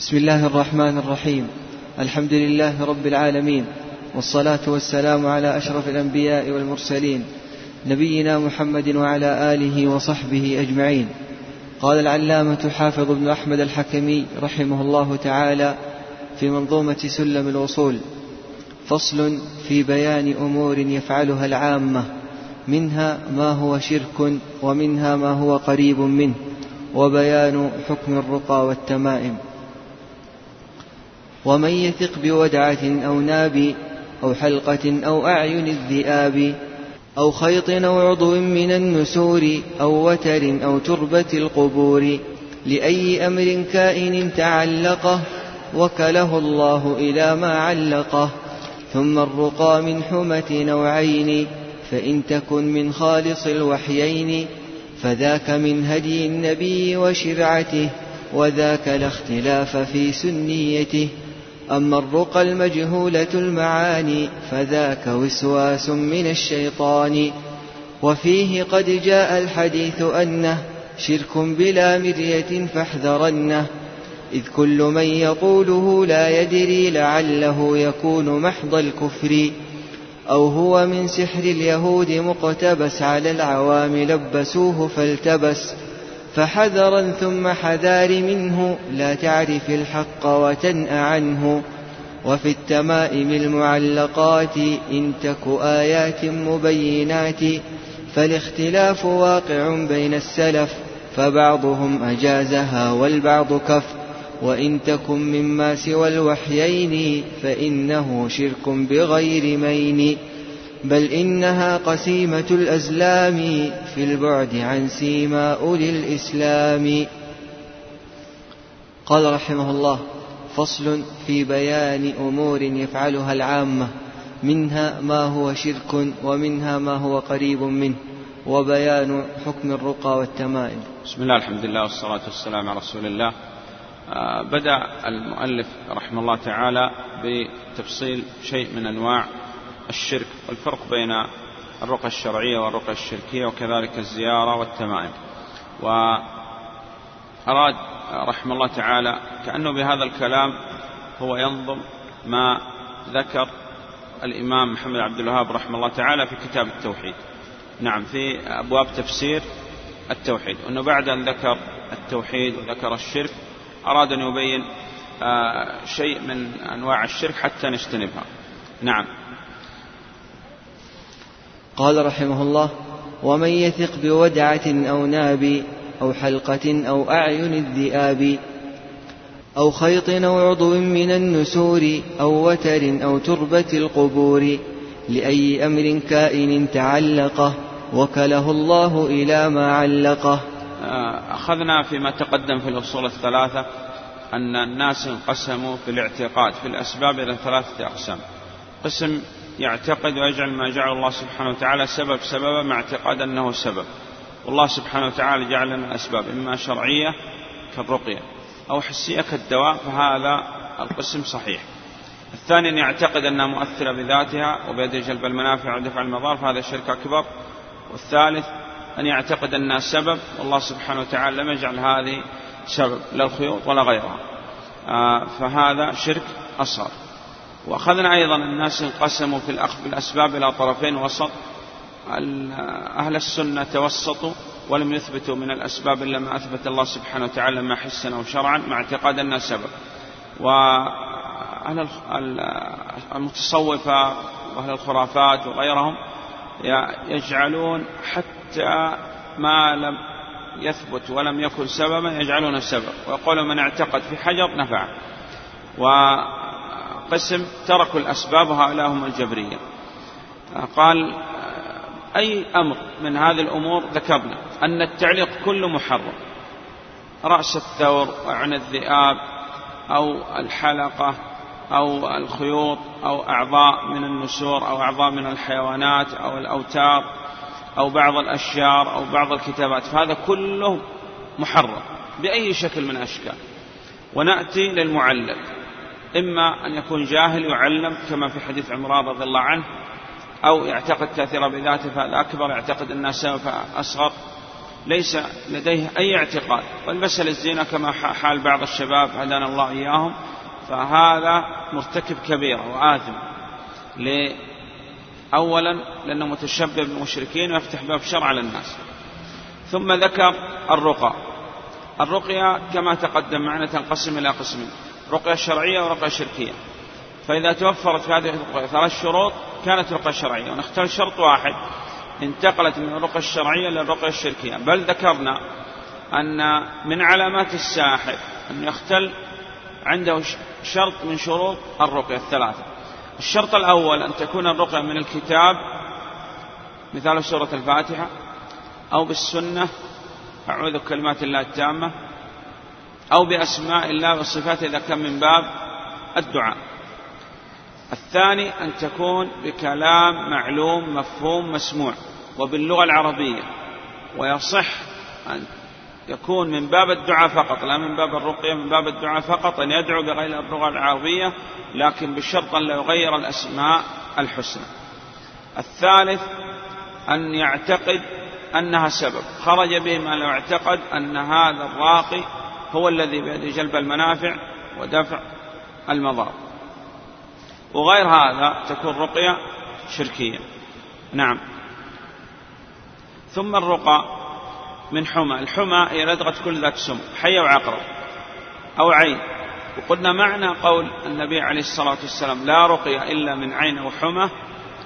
بسم الله الرحمن الرحيم. الحمد لله رب العالمين والصلاة والسلام على أشرف الأنبياء والمرسلين نبينا محمد وعلى آله وصحبه أجمعين. قال العلامة حافظ بن أحمد الحكمي رحمه الله تعالى في منظومة سلم الوصول فصل في بيان أمور يفعلها العامة منها ما هو شرك ومنها ما هو قريب منه وبيان حكم الرقى والتمائم. ومن يثق بودعة أو ناب أو حلقة أو أعين الذئاب أو خيط أو عضو من النسور أو وتر أو تربة القبور لأي أمر كائن تعلقه وكله الله إلى ما علقه ثم الرقى من حمة نوعين فإن تكن من خالص الوحيين فذاك من هدي النبي وشرعته وذاك لا اختلاف في سنيته أما الرقى المجهولة المعاني فذاك وسواس من الشيطان. وفيه قد جاء الحديث أنه شرك بلا مرية فاحذرنه. إذ كل من يقوله لا يدري لعله يكون محض الكفر. أو هو من سحر اليهود مقتبس على العوام لبسوه فالتبس. فحذرا ثم حذار منه. لا تعرف الحق وتنأ عنه. وفي التمائم المعلقات إن تك آيات مبينات. فالاختلاف واقع بين السلف فبعضهم أجازها والبعض كف. وإن تكن مما سوى الوحيين فإنه شرك بغير مين. بل إنها قسيمة الأزلام في البعد عن سيما أولي الإسلام. قال رحمه الله فصل في بيان أمور يفعلها العامة منها ما هو شرك ومنها ما هو قريب منه وبيان حكم الرقى والتمائم. بسم الله الحمد لله والصلاة والسلام على رسول الله. آه، بدأ المؤلف رحمه الله تعالى بتفصيل شيء من أنواع الشرك والفرق بين الرقى الشرعية والرقى الشركية وكذلك الزيارة والتمائم. وأراد رحمه الله تعالى كأنه بهذا الكلام هو ينظم ما ذكر الإمام محمد عبد الوهاب رحمه الله تعالى في كتاب التوحيد. نعم في أبواب تفسير التوحيد. أنه بعد أن ذكر التوحيد وذكر الشرك أراد أن يبين آه، شيء من أنواع الشرك حتى نجتنبها. نعم. قال رحمه الله ومن يثق بودعة أو ناب أو حلقة أو أعين الذئاب أو خيط أو عضو من النسور أو وتر أو تربة القبور لأي أمر كائن تعلقه وكله الله إلى ما علقه. آه، أخذنا فيما تقدم في الأصول الثلاثة أن الناس انقسموا في الاعتقاد في الأسباب إلى ثلاثة أقسام. قسم يعتقد ويجعل ما جعل الله سبحانه وتعالى سبب سببا مع اعتقاد أنه سبب. والله سبحانه وتعالى جعل لنا أسباب إما شرعية كالرقية أو حسية كالدواء فهذا القسم صحيح. الثاني أن يعتقد أنها مؤثرة بذاتها وبيد جلب المنافع ودفع المضار فهذا شرك أكبر. والثالث أن يعتقد أنها سبب والله سبحانه وتعالى لم يجعل هذه سبب لا الخيوط ولا غيرها. آه، فهذا شرك أصغر. وأخذنا أيضا الناس انقسموا في الأخذ بالأسباب إلى طرفين وسط. أهل السنة توسطوا ولم يثبتوا من الأسباب إلا ما أثبت الله سبحانه وتعالى ما حسا أو شرعا مع اعتقاد أنها سبب. وأهل المتصوفة وأهل الخرافات وغيرهم يجعلون حتى ما لم يثبت ولم يكن سببا يجعلونه سبب. ويقول من اعتقد في حجر نفع. وقسم تركوا الأسباب وهؤلاء هم الجبرية. قال أي أمر من هذه الأمور ذكرنا؟ أن التعليق كله محرم. رأس الثور وعن الذئاب أو الحلقة أو الخيوط أو أعضاء من النسور أو أعضاء من الحيوانات أو الأوتار أو بعض الأشجار أو بعض الكتابات. فهذا كله محرم بأي شكل من الأشكال. ونأتي للمعلل إما أن يكون جاهل يعلم كما في حديث عمران رضي الله عنه أو يعتقد تأثير بذاته فهذا أكبر يعتقد أنها سبب أصغر. ليس لديه أي اعتقاد. بس الزنا كما حال بعض الشباب هدانا الله إياهم. فهذا مرتكب كبيرة وآثم. أولا لأنه متشبه بالمشركين ويفتح باب شر على الناس ثم ذكر الرقى. الرقية كما تقدم معنا تنقسم إلى قسمين. رقية شرعية ورقية شركية. فإذا توفرت في هذه الرقية ثلاث شروط كانت رقية شرعية. ونختار شرط واحد انتقلت من الرقية الشرعية إلى الرقية الشركية. بل ذكرنا أن من علامات الساحر أن يختل عنده شرط من شروط الرقية الثلاثة. الشرط الأول أن تكون الرقية من الكتاب مثال سورة الفاتحة أو بالسنة أعوذ بكلمات الله التامة أو بأسماء الله وصفاته إذا كان من باب الدعاء. الثاني أن تكون بكلام معلوم مفهوم مسموع وباللغة العربية. ويصح أن يكون من باب الدعاء فقط لا من باب الرقية من باب الدعاء فقط أن يدعو بغير اللغة العربية لكن بشرط أن لا يغير الأسماء الحسنى. الثالث أن يعتقد أنها سبب. خرج به ما لو اعتقد أن هذا الراقي هو الذي بيده جلب المنافع ودفع المضار وغير هذا تكون رقية شركية. نعم. ثم الرقى من حمى. الحمى هي لدغة كل ذات سم حية وعقرب أو عين. وقلنا معنى قول النبي عليه الصلاة والسلام لا رقية إلا من عين أو حمى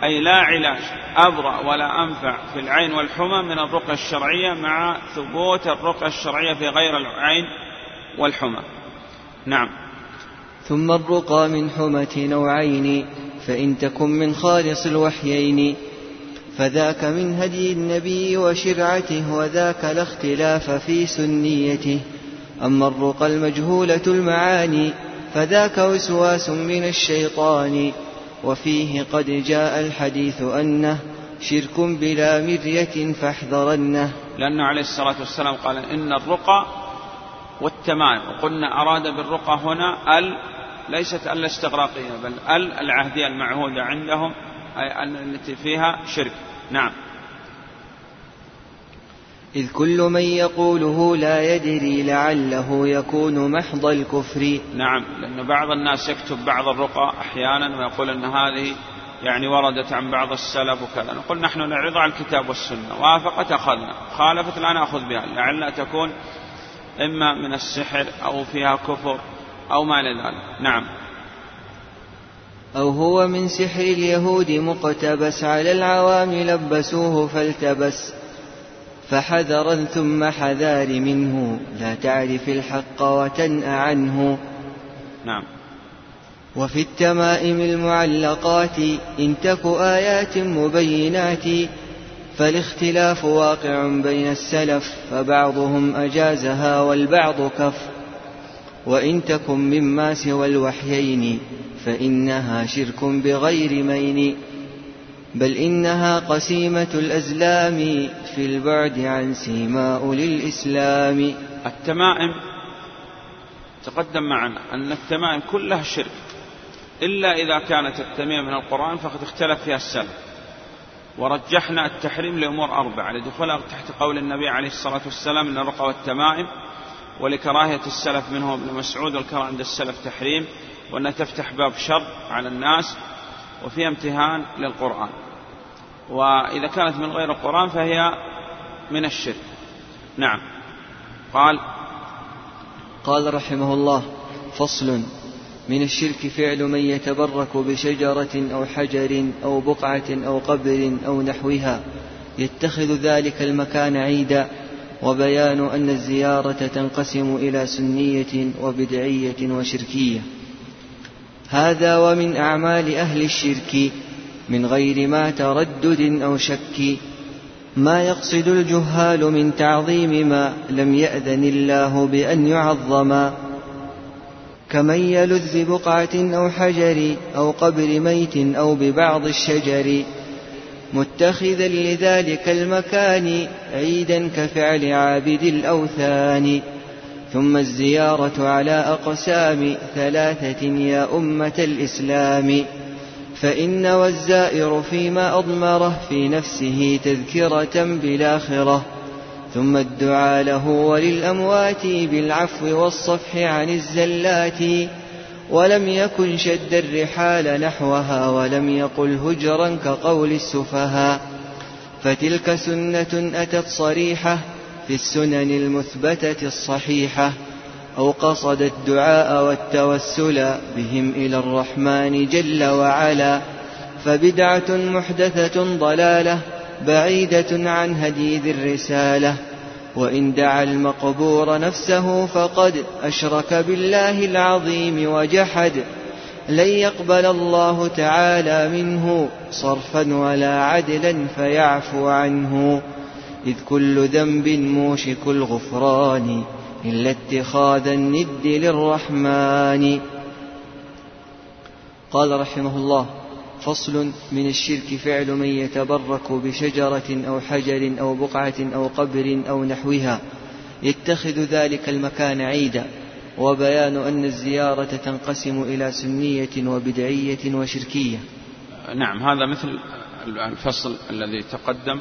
أي لا علاج أبرأ ولا أنفع في العين والحمى من الرقى الشرعية مع ثبوت الرقى الشرعية في غير العين والحمى. نعم. ثم الرقى من حمة نوعين فإن تكن من خالص الوحيين. فذاك من هدي النبي وشرعته وذاك لا اختلاف في سنيته. أما الرقى المجهولة المعاني فذاك وسواس من الشيطان. وفيه قد جاء الحديث أنه شرك بلا مرية فاحذرنه. لأنه عليه الصلاة والسلام قال إن الرقى والتمائم. وقلنا أراد بالرقى هنا ال ليست ال الاستغراقية بل ال العهدية المعهودة عندهم أي التي فيها شرك. نعم. إذ كل من يقوله لا يدري لعله يكون محض الكفر. نعم. لأن بعض الناس يكتب بعض الرقى أحيانا ويقول أن هذه يعني وردت عن بعض السلف وكذا. نقول نحن نعرض على الكتاب والسنة. وافقت أخذنا. خالفت لا نأخذ بها. لعلها تكون إما من السحر أو فيها كفر أو ما إلى ذلك. نعم. أو هو من سحر اليهود مقتبس على العوام لبسوه فالتبس فحذرا ثم حذار منه. لا تعرف الحق وتنأ عنه. نعم. وفي التمائم المعلقات إن تك آيات مبينات فالاختلاف واقع بين السلف فبعضهم أجازها والبعض كف وإن تكن مما سوى الوحيين فإنها شرك بغير مين بل إنها قسيمة الأزلام في البعد عن سيماء للإسلام. التمائم تقدم معنا أن التمائم كلها شرك. إلا إذا كانت التميم من القرآن فقد اختلف فيها السلف. ورجحنا التحريم لأمور أربعة. لدخولها تحت قول النبي عليه الصلاة والسلام أن الرقى والتمائم ولكراهية السلف منه ابن مسعود والكراهة عند السلف تحريم وأنها تفتح باب شر على الناس وفيها امتهان للقرآن. وإذا كانت من غير القرآن فهي من الشرك. نعم. قال قال رحمه الله فصل. من الشرك فعل من يتبرك بشجرة أو حجر أو بقعة أو قبر أو نحوها. يتخذ ذلك المكان عيدا. وبيان أن الزيارة تنقسم إلى سنية وبدعية وشركية. هذا ومن أعمال أهل الشرك من غير ما تردد أو شك. ما يقصد الجهال من تعظيم ما لم يأذن الله بأن يعظما كمن يلذ بقعة أو حجر أو قبر ميت أو ببعض الشجر. متخذا لذلك المكان عيدا كفعل عابد الأوثان. ثم الزيارة على أقسام ثلاثة يا أمة الإسلام. فإن والزائر فيما أضمره في نفسه تذكرة بالآخرة. ثم الدعاء له وللأموات بالعفو والصفح عن الزلات ولم يكن شد الرحال نحوها ولم يقل هجرا كقول السفهاء فتلك سنة أتت صريحة في السنن المثبتة الصحيحة أو قصد الدعاء والتوسل بهم إلى الرحمن جل وعلا فبدعة محدثة ضلالة بعيدة عن هدي ذي الرسالة وإن دعا المقبور نفسه فقد أشرك بالله العظيم وجحد. لن يقبل الله تعالى منه صرفا ولا عدلا فيعفو عنه. إذ كل ذنب موشك الغفران إلا اتخاذ الند للرحمن. قال رحمه الله فصل من الشرك فعل من يتبرك بشجرة أو حجر أو بقعة أو قبر أو نحوها. يتخذ ذلك المكان عيدا. وبيان أن الزيارة تنقسم إلى سنية وبدعية وشركية. نعم هذا مثل الفصل الذي تقدم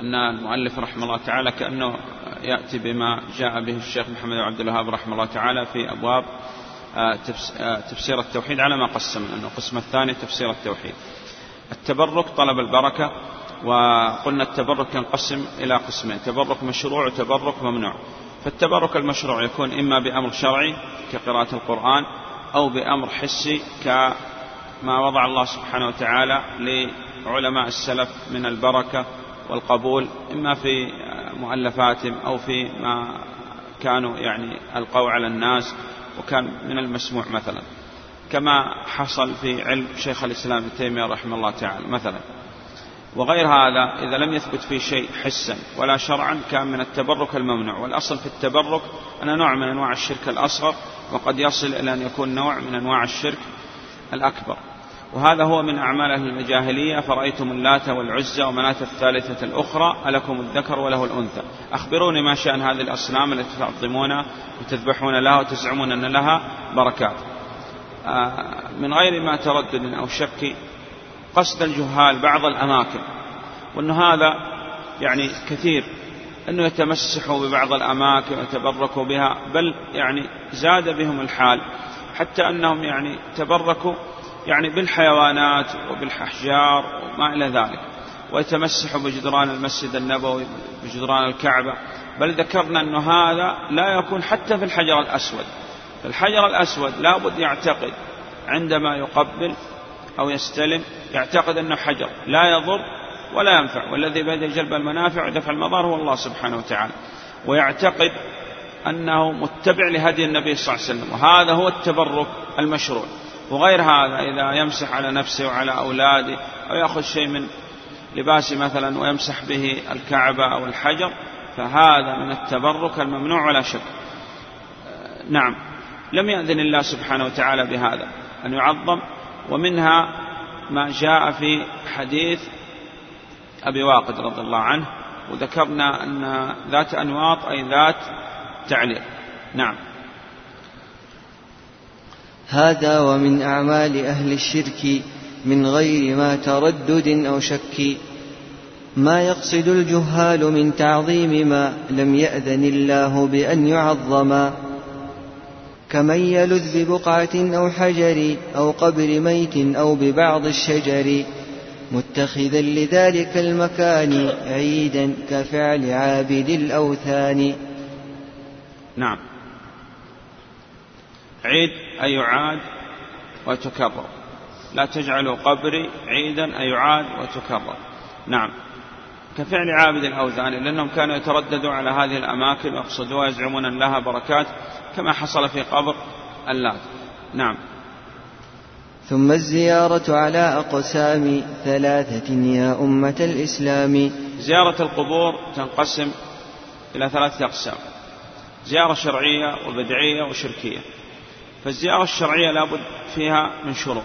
أن المؤلف رحمه الله تعالى كأنه يأتي بما جاء به الشيخ محمد بن عبد الوهاب رحمه الله تعالى في أبواب تفسير التوحيد على ما قسم لأنه القسم الثاني تفسير التوحيد. التبرك طلب البركة وقلنا التبرك ينقسم إلى قسمين تبرك مشروع وتبرك ممنوع. فالتبرك المشروع يكون إما بأمر شرعي كقراءة القرآن أو بأمر حسي كما وضع الله سبحانه وتعالى لعلماء السلف من البركة والقبول إما في مؤلفاتهم أو في ما كانوا يعني ألقوا على الناس. وكان من المسموع مثلا. كما حصل في علم شيخ الإسلام ابن تيمية رحمه الله تعالى مثلا. وغير هذا إذا لم يثبت فيه شيء حسا ولا شرعا كان من التبرك الممنوع. والأصل في التبرك أن نوع من أنواع الشرك الأصغر وقد يصل إلى أن يكون نوع من أنواع الشرك الأكبر. وهذا هو من أعمال أهل الجاهلية فرأيتم اللات والعزى ومناة الثالثة الأخرى ألكم الذكر وله الأنثى. أخبروني ما شأن هذه الأصنام التي تعظمونها وتذبحون لها وتزعمون أن لها بركات. آه، من غير ما تردد أو شك قصد الجهال بعض الأماكن. وأن هذا يعني كثير أنه يتمسحوا ببعض الأماكن ويتبركوا بها بل يعني زاد بهم الحال. حتى أنهم يعني تبركوا يعني بالحيوانات وبالأحجار وما إلى ذلك ويتمسحوا بجدران المسجد النبوي بجدران الكعبة. بل ذكرنا أن هذا لا يكون حتى في الحجر الأسود. الحجر الأسود لابد يعتقد عندما يقبل أو يستلم يعتقد أنه حجر لا يضر ولا ينفع. والذي بيده جلب المنافع ودفع المضار هو الله سبحانه وتعالى. ويعتقد أنه متبع لهدي النبي صلى الله عليه وسلم وهذا هو التبرك المشروع. وغير هذا إذا يمسح على نفسه وعلى أولاده أو يأخذ شيء من لباسه مثلا ويمسح به الكعبة أو الحجر فهذا من التبرك الممنوع ولا شك. نعم. لم يأذن الله سبحانه وتعالى بهذا أن يعظم ومنها ما جاء في حديث أبي واقد رضي الله عنه وذكرنا أن ذات أنواط أي ذات تعليق. نعم. هذا ومن أعمال أهل الشرك من غير ما تردد أو شك. ما يقصد الجهال من تعظيم ما لم يأذن الله بأن يعظما كمن يلذ ببقعة أو حجر أو قبر ميت أو ببعض الشجر متخذا لذلك المكان عيدا كفعل عابد الأوثان. نعم. عيد. أي يعاد وتكرر. لا تجعلوا قبري عيدا أي يعاد وتكرر. نعم. كفعل عابد الأوثان لأنهم كانوا يترددوا على هذه الأماكن ويقصدوها يزعمون أن لها بركات كما حصل في قبر اللات. نعم. ثم الزيارة على أقسام ثلاثة يا أمة الإسلام. زيارة القبور تنقسم إلى ثلاثة أقسام زيارة شرعية وبدعية وشركية. فالزيارة الشرعية لابد فيها من شروط.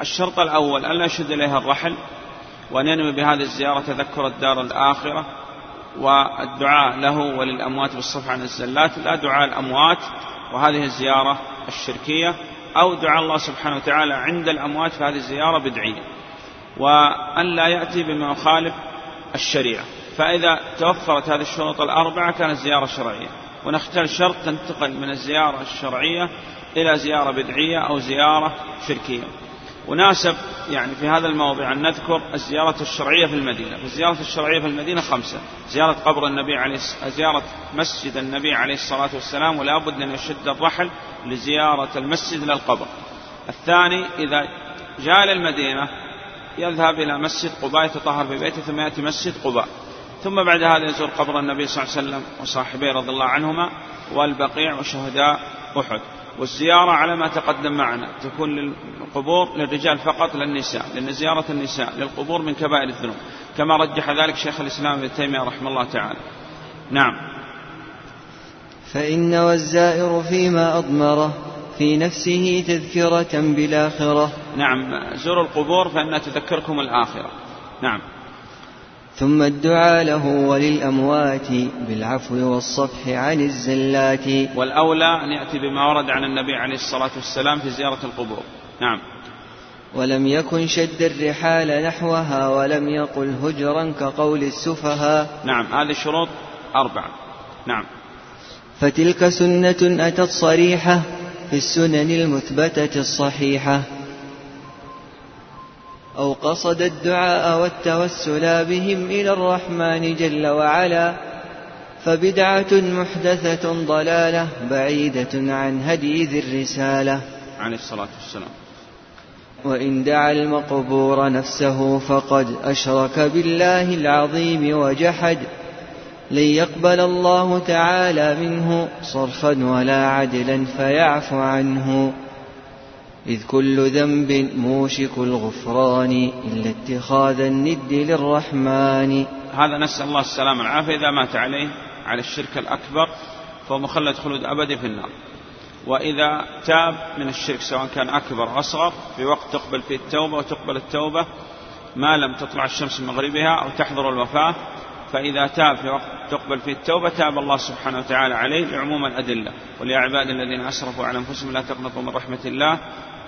الشرط الأول أن لا يشد إليها الرحل وأن ينوي بهذه الزيارة تذكر الدار الآخرة والدعاء له وللأموات بالصفح عن الزلات. لا دعاء الأموات وهذه الزيارة الشركية أو دعاء الله سبحانه وتعالى عند الأموات فهذه الزيارة بدعية. وأن لا يأتي بما يخالف الشريعة. فإذا توفرت هذه الشروط الأربعة كانت زيارة شرعية. ونختار شرط تنتقل من الزيارة الشرعية إلى زيارة بدعية أو زيارة شركية. وناسب يعني في هذا الموضع أن نذكر الزيارة الشرعية في المدينة. فالزيارة الشرعية في المدينة خمسة. زيارة قبر النبي عليه زيارة مسجد النبي عليه الصلاة والسلام ولا بد أن يشد الرحل لزيارة المسجد إلى القبر. الثاني إذا جاء إلى المدينة يذهب إلى مسجد قباء يتطهر في بيته ثم يأتي مسجد قباء. ثم بعد هذا يزور قبر النبي صلى الله عليه وسلم وصاحبيه رضي الله عنهما والبقيع وشهداء أحد. والزيارة على ما تقدم معنا تكون للقبور للرجال فقط للنساء لأن زيارة النساء للقبور من كبائر الذنوب. كما رجح ذلك شيخ الإسلام ابن تيمية رحمه الله تعالى. نعم. فإن والزائر فيما أضمره في نفسه تذكرة بالآخرة. نعم زوروا القبور فإنها تذكركم الآخرة. نعم. ثم الدعاء له وللأموات بالعفو والصفح عن الزلات. والأولى أن يأتي بما ورد عن النبي عليه الصلاة والسلام في زيارة القبور. نعم. ولم يكن شد الرحال نحوها ولم يقل هجرا كقول السفهاء. نعم هذه شروط أربعة. نعم. فتلك سنة أتت صريحة في السنن المثبتة الصحيحة. أو قصد الدعاء والتوسل بهم إلى الرحمن جل وعلا فبدعة محدثة ضلالة بعيدة عن هدي ذي الرسالة. عليه الصلاة والسلام. وإن دعا المقبور نفسه فقد أشرك بالله العظيم وجحد لن يقبل الله تعالى منه صرفا ولا عدلا فيعفو عنه. إذ كل ذنب موشك الغفران إلا اتخاذ الند للرحمن. هذا نسأل الله السلامة والعافية. إذا مات عليه على الشرك الأكبر فهو مخلد خلود أبدي في النار. وإذا تاب من الشرك سواء كان أكبر أو أصغر في وقت تقبل فيه التوبة وتقبل التوبة ما لم تطلع الشمس من مغربها أو تحضر الوفاة فإذا تاب في وقت تقبل فيه التوبة تاب الله سبحانه وتعالى عليه لعموم الأدلة. وليا عباد الذين أسرفوا على أنفسهم لا تقنطوا من رحمة الله.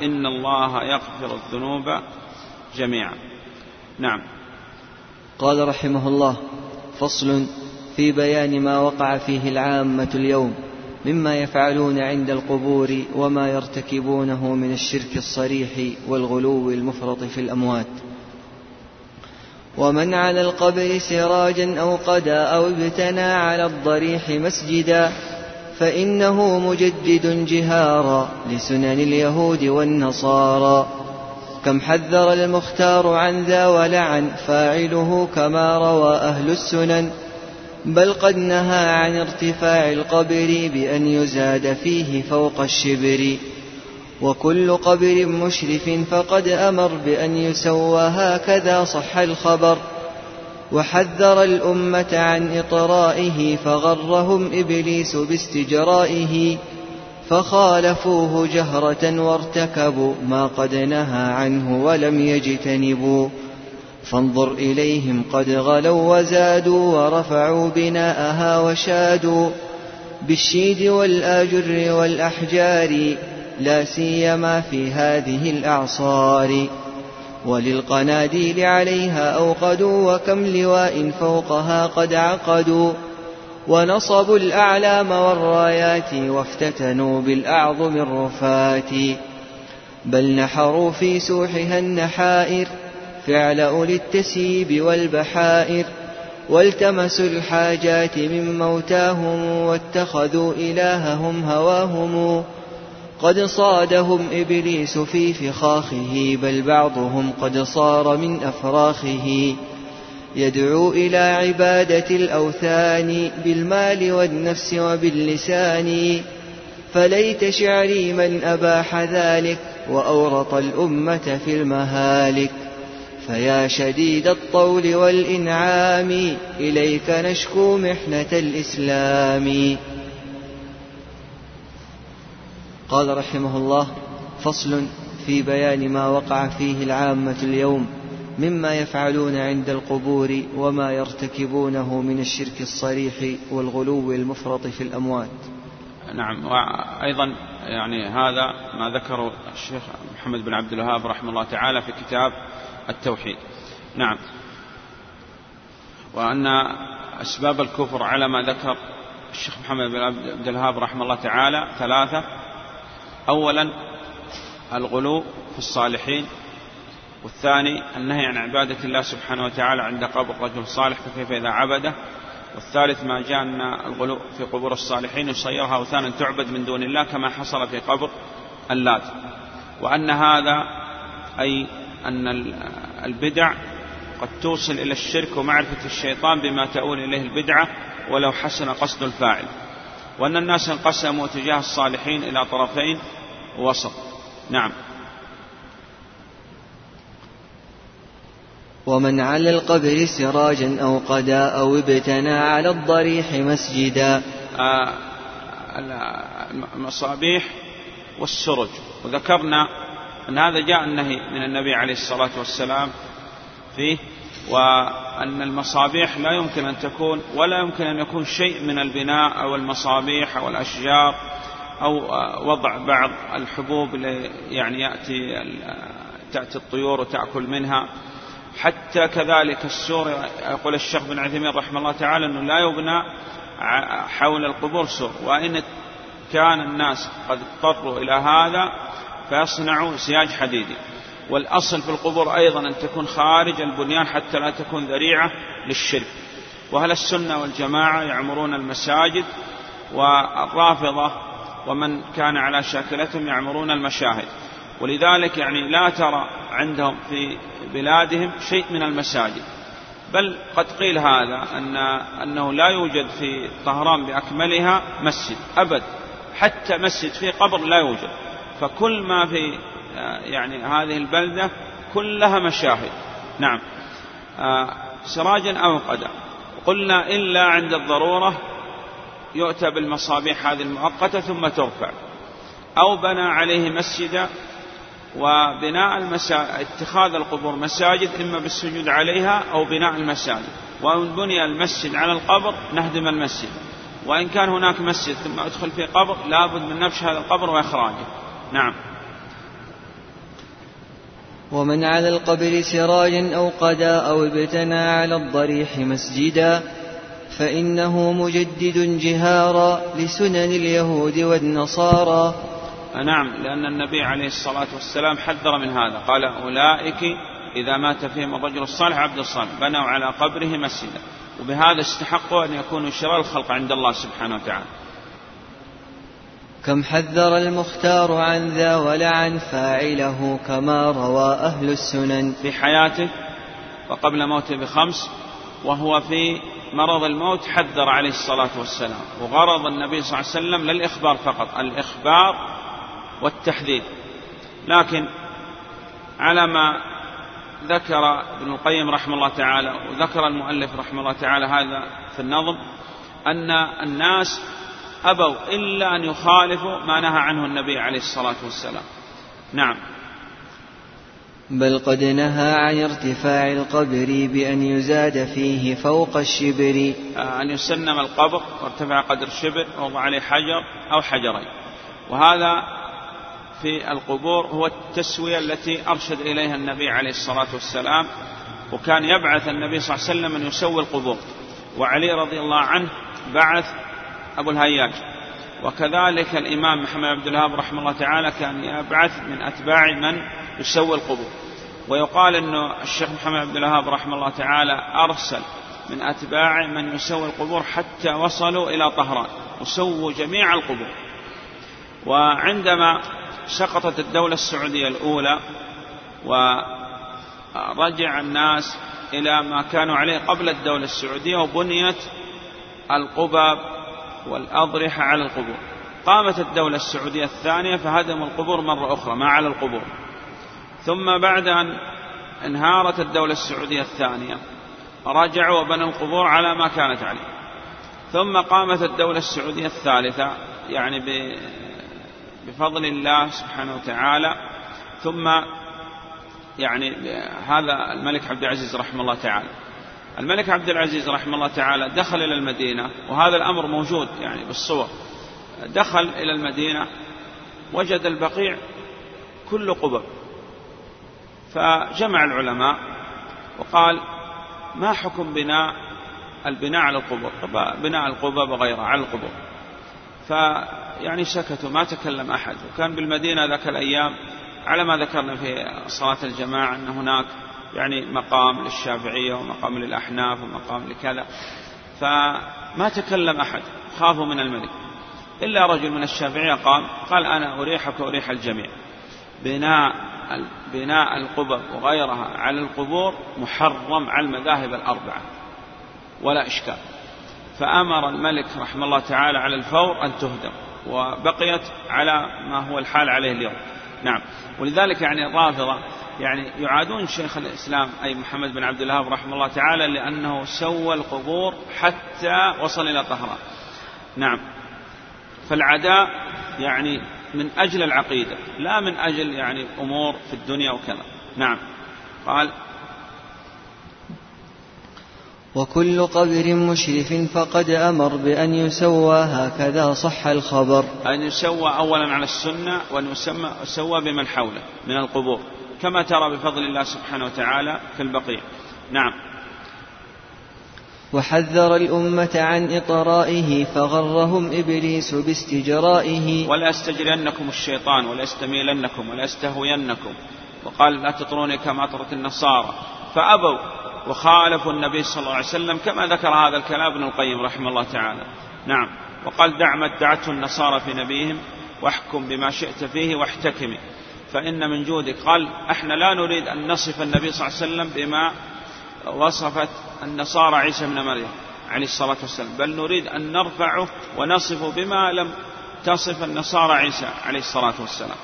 إن الله يغفر الذنوب جميعا. نعم. قال رحمه الله فصل في بيان ما وقع فيه العامة اليوم مما يفعلون عند القبور وما يرتكبونه من الشرك الصريح والغلو المفرط في الأموات. ومن على القبر سراجا أو قدا أو ابتنى على الضريح مسجدا فإنه مجدد جهارا لسنن اليهود والنصارى. كم حذر المختار عن ذا ولعن فاعله كما روى أهل السنن. بل قد نهى عن ارتفاع القبر بأن يزاد فيه فوق الشبر. وكل قبر مشرف فقد أمر بأن يسوى هكذا صح الخبر. وحذر الأمة عن إطرائه فغرهم إبليس باستجرائه فخالفوه جهرة وارتكبوا ما قد نهى عنه ولم يجتنبوا فانظر إليهم قد غلوا وزادوا ورفعوا بناءها وشادوا بالشيد والآجر والأحجار لا سيما في هذه الأعصار وللقناديل عليها أوقدوا وكم لواء فوقها قد عقدوا ونصبوا الأعلام والرايات وافتتنوا بالأعظم الرفات بل نحروا في سوحها النحائر فعل أولي التسييب والبحائر والتمسوا الحاجات من موتاهم واتخذوا إلههم هواهم قد صادهم إبليس في فخاخه بل بعضهم قد صار من أفراخه. يدعو إلى عبادة الأوثان بالمال والنفس وباللسان. فليت شعري من أباح ذلك وأورط الأمة في المهالك. فيا شديد الطول والإنعام إليك نشكو محنة الإسلام. قال رحمه الله فصل في بيان ما وقع فيه العامة اليوم مما يفعلون عند القبور وما يرتكبونه من الشرك الصريح والغلو المفرط في الأموات. نعم وأيضا يعني هذا ما ذكره الشيخ محمد بن عبد الوهاب رحمه الله تعالى في كتاب التوحيد. نعم. وأن أسباب الكفر على ما ذكر الشيخ محمد بن عبد الوهاب رحمه الله تعالى ثلاثة. أولا الغلو في الصالحين والثاني النهي عن عبادة الله سبحانه وتعالى عند قبر رجل صالح فكيف إذا عبده والثالث ما جاء أن الغلو في قبور الصالحين يصيرها أوثانا تعبد من دون الله كما حصل في قبر اللات. وأن هذا أي أن البدع قد توصل إلى الشرك ومعرفة الشيطان بما تؤول إليه البدعة ولو حسن قصد الفاعل. وأن الناس انقسموا تجاه الصالحين إلى طرفين وسط. نعم. ومن على القبر سراجا أو قدا أو ابتنى على الضريح مسجدا. آه المصابيح والسرج. وذكرنا أن هذا جاء النهي من النبي عليه الصلاة والسلام فيه وأن المصابيح لا يمكن أن تكون ولا يمكن أن يكون شيء من البناء أو المصابيح أو الأشجار أو وضع بعض الحبوب يعني يأتي تأتي الطيور وتأكل منها. حتى كذلك السور يقول الشيخ بن عثيمين رحمه الله تعالى أنه لا يبنى حول القبور سور. وإن كان الناس قد اضطروا إلى هذا فيصنعوا سياج حديدي. والأصل في القبور أيضا أن تكون خارج البنيان حتى لا تكون ذريعة للشرك. وهل السنة والجماعة يعمرون المساجد والرافضة ومن كان على شاكلتهم يعمرون المشاهد. ولذلك يعني لا ترى عندهم في بلادهم شيء من المساجد. بل قد قيل هذا أن أنه لا يوجد في طهران بأكملها مسجد أبد. حتى مسجد في قبر لا يوجد. فكل ما في يعني هذه البلدة كلها مشاهد. نعم. سراجا أو قدا قلنا إلا عند الضرورة يؤتى بالمصابيح هذه المؤقتة ثم ترفع. أو بنى عليه مسجدا وبناء المسا... اتخاذ القبور مساجد إما بالسجود عليها أو بناء المساجد. وإن بني المسجد على القبر نهدم المسجد. وإن كان هناك مسجد ثم أدخل في قبر لابد من نبش هذا القبر وإخراجه. نعم. ومن على القبر سراجا أو قدا أو ابتنى على الضريح مسجدا فإنه مجدد جهارا لسنن اليهود والنصارى. نعم لأن النبي عليه الصلاة والسلام حذر من هذا. قال أولئك إذا مات فيهم الرجل الصالح عبد الصالح بنوا على قبره مسجدا. وبهذا استحقوا أن يكونوا شرار الخلق عند الله سبحانه وتعالى. كم حذر المختار عن ذا ولعن فاعله كما روى أهل السنن. في حياته وقبل موته بخمس وهو في مرض الموت حذر عليه الصلاة والسلام. وغرض النبي صلى الله عليه وسلم للإخبار فقط الإخبار والتحذير. لكن على ما ذكر ابن القيم رحمه الله تعالى وذكر المؤلف رحمه الله تعالى هذا في النظم أن الناس أبوا إلا أن يخالفوا ما نهى عنه النبي عليه الصلاة والسلام. نعم. بل قد نهى عن ارتفاع القبر بأن يزاد فيه فوق الشبر. آه، أن يسنم القبر وارتفع قدر شبر ووضع عليه حجر أو حجرين. وهذا في القبور هو التسوية التي أرشد إليها النبي عليه الصلاة والسلام وكان يبعث النبي صلى الله عليه وسلم أن يسوي القبور. وعلي رضي الله عنه بعث أبو الهياج وكذلك الإمام محمد عبد الوهاب رحمه الله تعالى كان يبعث من أتباع من يسوي القبور. ويقال أنه الشيخ محمد عبد الوهاب رحمه الله تعالى أرسل من أتباع من يسوي القبور حتى وصلوا إلى طهران وسووا جميع القبور. وعندما سقطت الدولة السعودية الأولى ورجع الناس إلى ما كانوا عليه قبل الدولة السعودية وبنيت القباب والأضرحة على القبور. قامت الدولة السعودية الثانية فهدموا القبور مرة أخرى ما على القبور. ثم بعد أن انهارت الدولة السعودية الثانية رجعوا وبنوا القبور على ما كانت عليه. ثم قامت الدولة السعودية الثالثة يعني بفضل الله سبحانه وتعالى. ثم يعني هذا الملك عبد العزيز رحمه الله تعالى. الملك عبد العزيز رحمه الله تعالى دخل إلى المدينة وهذا الأمر موجود يعني بالصور. دخل إلى المدينة وجد البقيع كل قبب. فجمع العلماء وقال ما حكم بناء البناء على القبور؟ بناء القبب وغيرها على القبور. فيعني سكتوا ما تكلم أحد. وكان بالمدينة ذاك الأيام على ما ذكرنا في صلاة الجماعة أن هناك يعني مقام للشافعية ومقام للأحناف ومقام لكذا. فما تكلم أحد خافوا من الملك. إلا رجل من الشافعية قام قال أنا أريحك وأريح الجميع. بناء بناء القبب وغيرها على القبور محرم على المذاهب الأربعة. ولا إشكال. فأمر الملك رحمه الله تعالى على الفور أن تهدم وبقيت على ما هو الحال عليه اليوم. نعم. ولذلك يعني الرافضة يعني يعادون شيخ الإسلام أي محمد بن عبد الوهاب رحمه الله تعالى لأنه سوى القبور حتى وصل إلى طهران نعم. فالعداء يعني من أجل العقيدة لا من أجل يعني أمور في الدنيا وكذا. نعم. قال وكل قبر مشرف فقد أمر بأن يسوى هكذا صح الخبر. أن يسوى أولا على السنة وأن يسمى يسوى بمن حوله من القبور كما ترى بفضل الله سبحانه وتعالى في البقيع. نعم. وحذر الأمة عن إطرائه فغرهم إبليس باستجرائه. ولا يستجرينكم الشيطان ولا يستميلنكم ولا يستهوينكم وقال لا تطروني كما أطرت النصارى. فأبوا وخالفوا النبي صلى الله عليه وسلم كما ذكر هذا الكلام ابن القيم رحمه الله تعالى. نعم. وقال دع ما ادعته النصارى في نبيهم واحكم بما شئت فيه واحتكمي. فإن من جودك. قال إحنا لا نريد أن نصف النبي صلى الله عليه وسلم بما وصفت النصارى عيسى بن مريم عليه الصلاة والسلام. بل نريد أن نرفعه ونصفه بما لم تصف النصارى عيسى عليه الصلاة والسلام.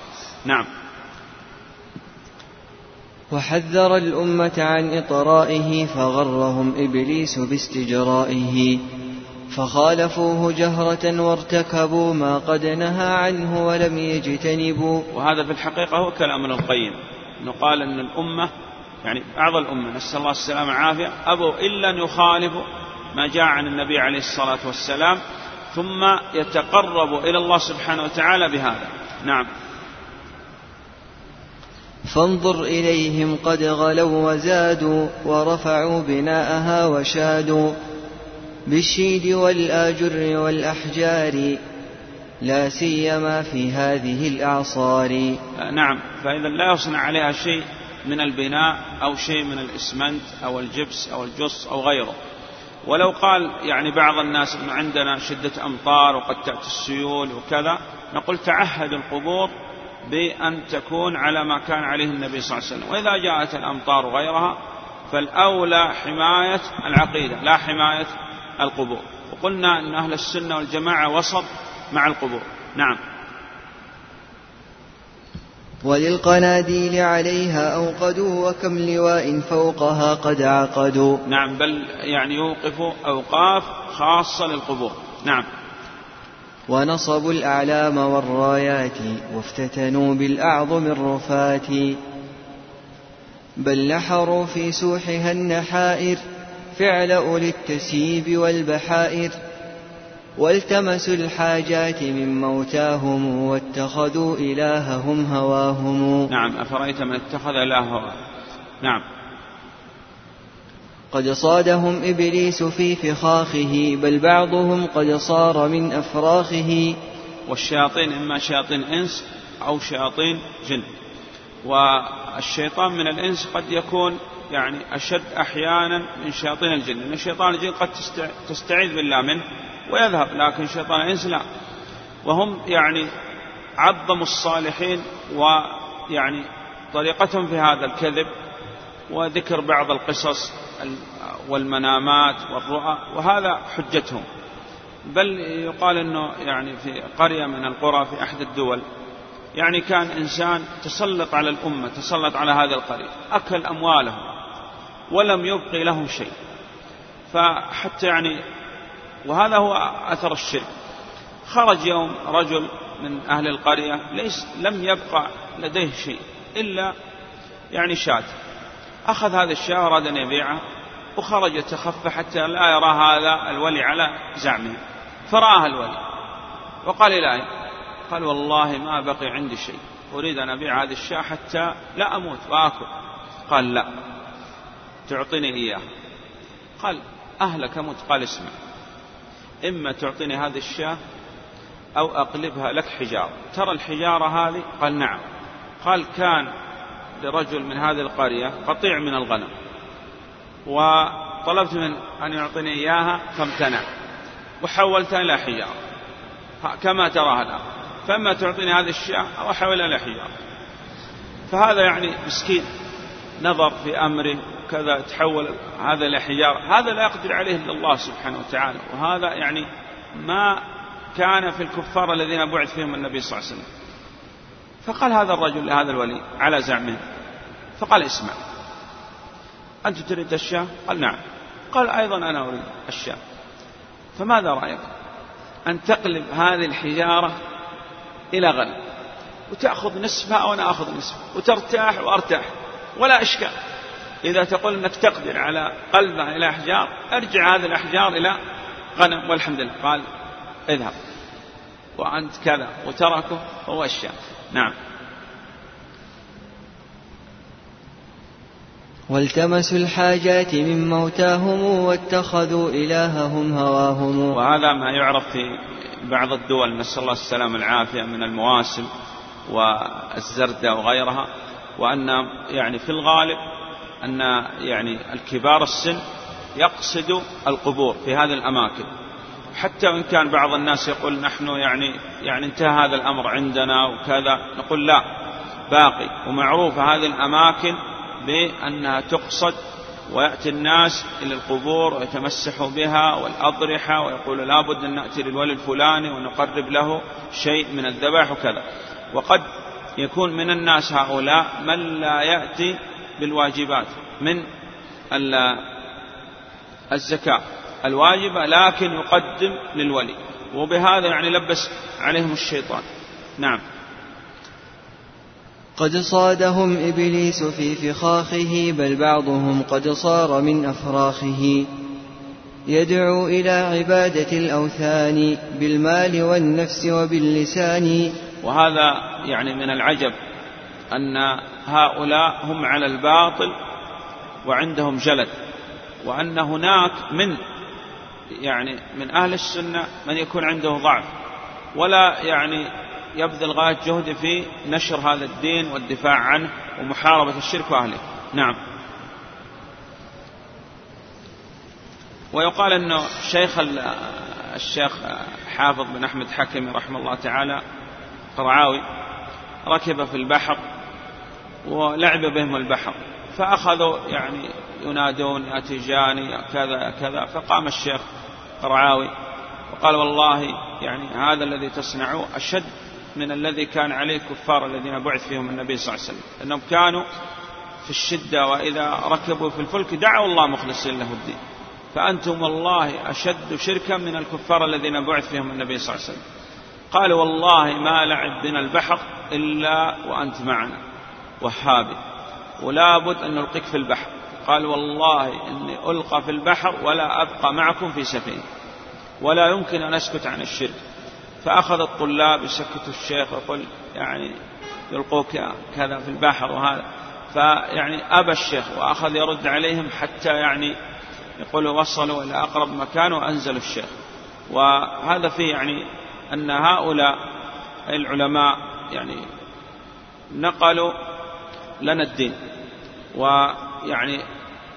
نعم. وحذر الأمة عن إطرائه فغرهم إبليس باستجرائه فخالفوه جهرة وارتكبوا ما قد نهى عنه ولم يجتنبوا. وهذا في الحقيقة هو كلام ابن القيم أنه قال أن الأمة يعني بعض الأمة نسأل الله السلامة والعافية أبوا إلا أن يخالفوا ما جاء عن النبي عليه الصلاة والسلام ثم يتقرب إلى الله سبحانه وتعالى بهذا. نعم. فانظر إليهم قد غلوا وزادوا ورفعوا بناءها وشادوا بالشيد والآجر والأحجار لا سيما في هذه الأعصار. نعم. فإذا لا يصنع عليها شيء من البناء أو شيء من الإسمنت أو الجبس أو الجص أو غيره. ولو قال يعني بعض الناس أنه عندنا شدة أمطار وقد تأتي السيول وكذا نقول تعهد القبور بأن تكون على ما كان عليه النبي صلى الله عليه وسلم. وإذا جاءت الأمطار وغيرها فالأولى حماية العقيدة لا حماية القبور. وقلنا أن أهل السنة والجماعة وسط مع القبور. نعم. وللقناديل عليها أوقدوا وكم لواء فوقها قد عقدوا. نعم بل يعني يوقفوا أوقاف خاصة للقبور. نعم. ونصبوا الأعلام والرايات وافتتنوا بالأعظم الرفات. بل نحروا في سوحها النحائر فعل أولي التسييب والبحائر. والتمسوا الحاجات من موتاهم واتخذوا إلههم هواهم. نعم أفرأيت من اتخذ إله هواه نعم. قد صادهم إبليس في فخاخه بل بعضهم قد صار من أفراخه. والشياطين إما شياطين إنس أو شياطين جن. والشيطان من الإنس قد يكون يعني أشد أحيانا من شياطين الجن. لأن شيطان الجن قد تستعيذ بالله منه ويذهب لكن شيطان الإنس لا. وهم يعني عظموا الصالحين ويعني طريقتهم في هذا الكذب وذكر بعض القصص والمنامات والرؤى وهذا حجتهم. بل يقال إنه يعني في قرية من القرى في أحد الدول يعني كان إنسان تسلط على الأمة تسلط على هذه القرية أكل أموالهم ولم يبقي لهم شيء. فحتى يعني وهذا هو أثر الشرك. خرج يوم رجل من أهل القرية ليس لم يبقى لديه شيء إلا يعني شاة. أخذ هذا الشاة وأراد أن يبيعه. وخرج يتخفى حتى لا يرى هذا الولي على زعمه. فرآه الولي وقال إلهي قال والله ما بقي عندي شيء. أريد أن أبيع هذه الشاة حتى لا أموت وآكل. قال لا تعطيني إياه قال أهلك موت. قال اسمع إما تعطيني هذه الشاة أو أقلبها لك حجارة. ترى الحجارة هذه؟ قال نعم. قال كان لرجل من هذه القرية قطيع من الغنم. وطلبت من أن يعطيني إياها فامتنع وحولتها إلى حجارة. كما تراها الآن فأما تعطيني هذه الشاة أو أحولها إلى حجارة. فهذا يعني مسكين. نظر في أمره كذا تحول هذا إلى حجارة. هذا لا يقدر عليه إلا الله سبحانه وتعالى. وهذا يعني ما كان في الكفار الذين بعث فيهم النبي صلى الله عليه وسلم. فقال هذا الرجل لهذا الولي على زعمه. فقال اسمع. أنت تريد الشاة؟ قال نعم. قال أيضا أنا أريد الشاة. فماذا رأيك؟ أن تقلب هذه الحجارة إلى غنم وتأخذ نصفها وأنا أخذ نصفها وترتاح وأرتاح. ولا إشكال. إذا تقول أنك تقدر على قلبها إلى أحجار أرجع هذه الأحجار إلى غنم والحمد لله. قال اذهب. وأنت كذا وتركه هو الشام نعم. والتمسوا الحاجات من موتاهم واتخذوا إلههم هواهم. وهذا ما يعرف في بعض الدول نسأل الله السلامة العافية من المواسم والزردة وغيرها وأن يعني في الغالب أن يعني الكبار السن يقصد القبور في هذه الأماكن. حتى وإن كان بعض الناس يقول نحن يعني يعني انتهى هذا الأمر عندنا وكذا نقول لا باقي. ومعروفة هذه الأماكن بأنها تقصد ويأتي الناس إلى القبور ويتمسحوا بها والأضرحة ويقول لابد أن نأتي للولي الفلاني ونقرب له شيء من الذبائح وكذا. وقد يكون من الناس هؤلاء من لا يأتي بالواجبات من الزكاة الواجبة لكن يقدم للولي. وبهذا يعني لبس عليهم الشيطان. نعم. قد صادهم إبليس في فخاخه بل بعضهم قد صار من أفراخه. يدعو إلى عبادة الأوثان بالمال والنفس وباللسان. وهذا يعني من العجب أن هؤلاء هم على الباطل وعندهم جلد وأن هناك من يعني من أهل السنة من يكون عنده ضعف. ولا يعني يبذل غاية جهده في نشر هذا الدين والدفاع عنه ومحاربة الشرك وأهله. نعم. ويقال أنه شيخ الشيخ حافظ بن أحمد حكمي رحمه الله تعالى قرعاوي ركب في البحر ولعب بهم البحر. فأخذوا يعني ينادون يا كذا كذا. فقام الشيخ قرعاوي وقال والله يعني هذا الذي تصنعوه أشد من الذي كان عليه الكفار الذين بعث فيهم النبي صلى الله عليه وسلم. أنهم كانوا في الشدة وإذا ركبوا في الفلك دعوا الله مخلصين له الدين. فأنتم والله أشد شركا من الكفار الذين بعث فيهم النبي صلى الله عليه وسلم. قالوا والله ما لعب بنا البحر إلا وأنت معنا. وهابي ولا بد أن نلقيك في البحر. قال والله إني ألقى في البحر ولا أبقى معكم في سفينة. ولا يمكن أن أسكت عن الشرك. فأخذ الطلاب يسكتوا الشيخ ويقول يعني يلقوك كذا في البحر وهذا. فيعني أبى الشيخ وأخذ يرد عليهم حتى يعني يقول وصلوا إلى أقرب مكان وأنزلوا الشيخ. وهذا فيه يعني أن هؤلاء العلماء يعني نقلوا لنا الدين. ويعني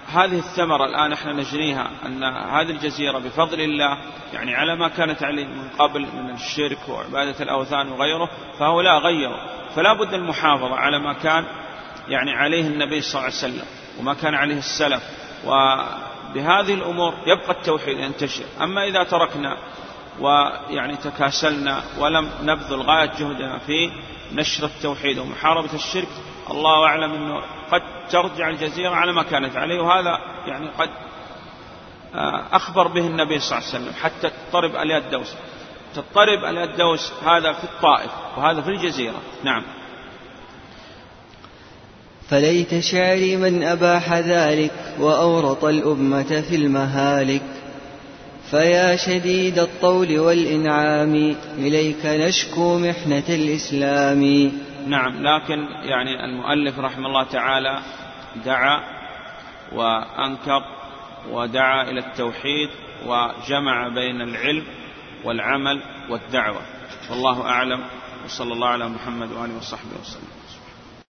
هذه الثمرة الآن إحنا نجنيها أن هذه الجزيرة بفضل الله يعني على ما كانت عليه من قبل من الشرك وعبادة الأوثان وغيره فهؤلاء غيروا. فلا بد المحافظة على ما كان يعني عليه النبي صلى الله عليه وسلم وما كان عليه السلف. وبهذه الأمور يبقى التوحيد ينتشر. أما إذا تركنا ويعني تكاسلنا ولم نبذل غاية جهدنا في نشر التوحيد ومحاربة الشرك الله أعلم أنه قد ترجع الجزيرة على ما كانت عليه وهذا يعني قد آه، أخبر به النبي صلى الله عليه وسلم حتى تضطرب أليات دوس. تضطرب أليات دوس هذا في الطائف وهذا في الجزيرة. نعم. فليت شعري من أباح ذلك وأورط الأمة في المهالك. فيا شديد الطول والإنعام إليك نشكو محنة الإسلام. نعم لكن يعني المؤلف رحمه الله تعالى دعا وأنكر ودعا إلى التوحيد وجمع بين العلم والعمل والدعوة. والله أعلم وصلى الله على محمد وآله وصحبه وسلم.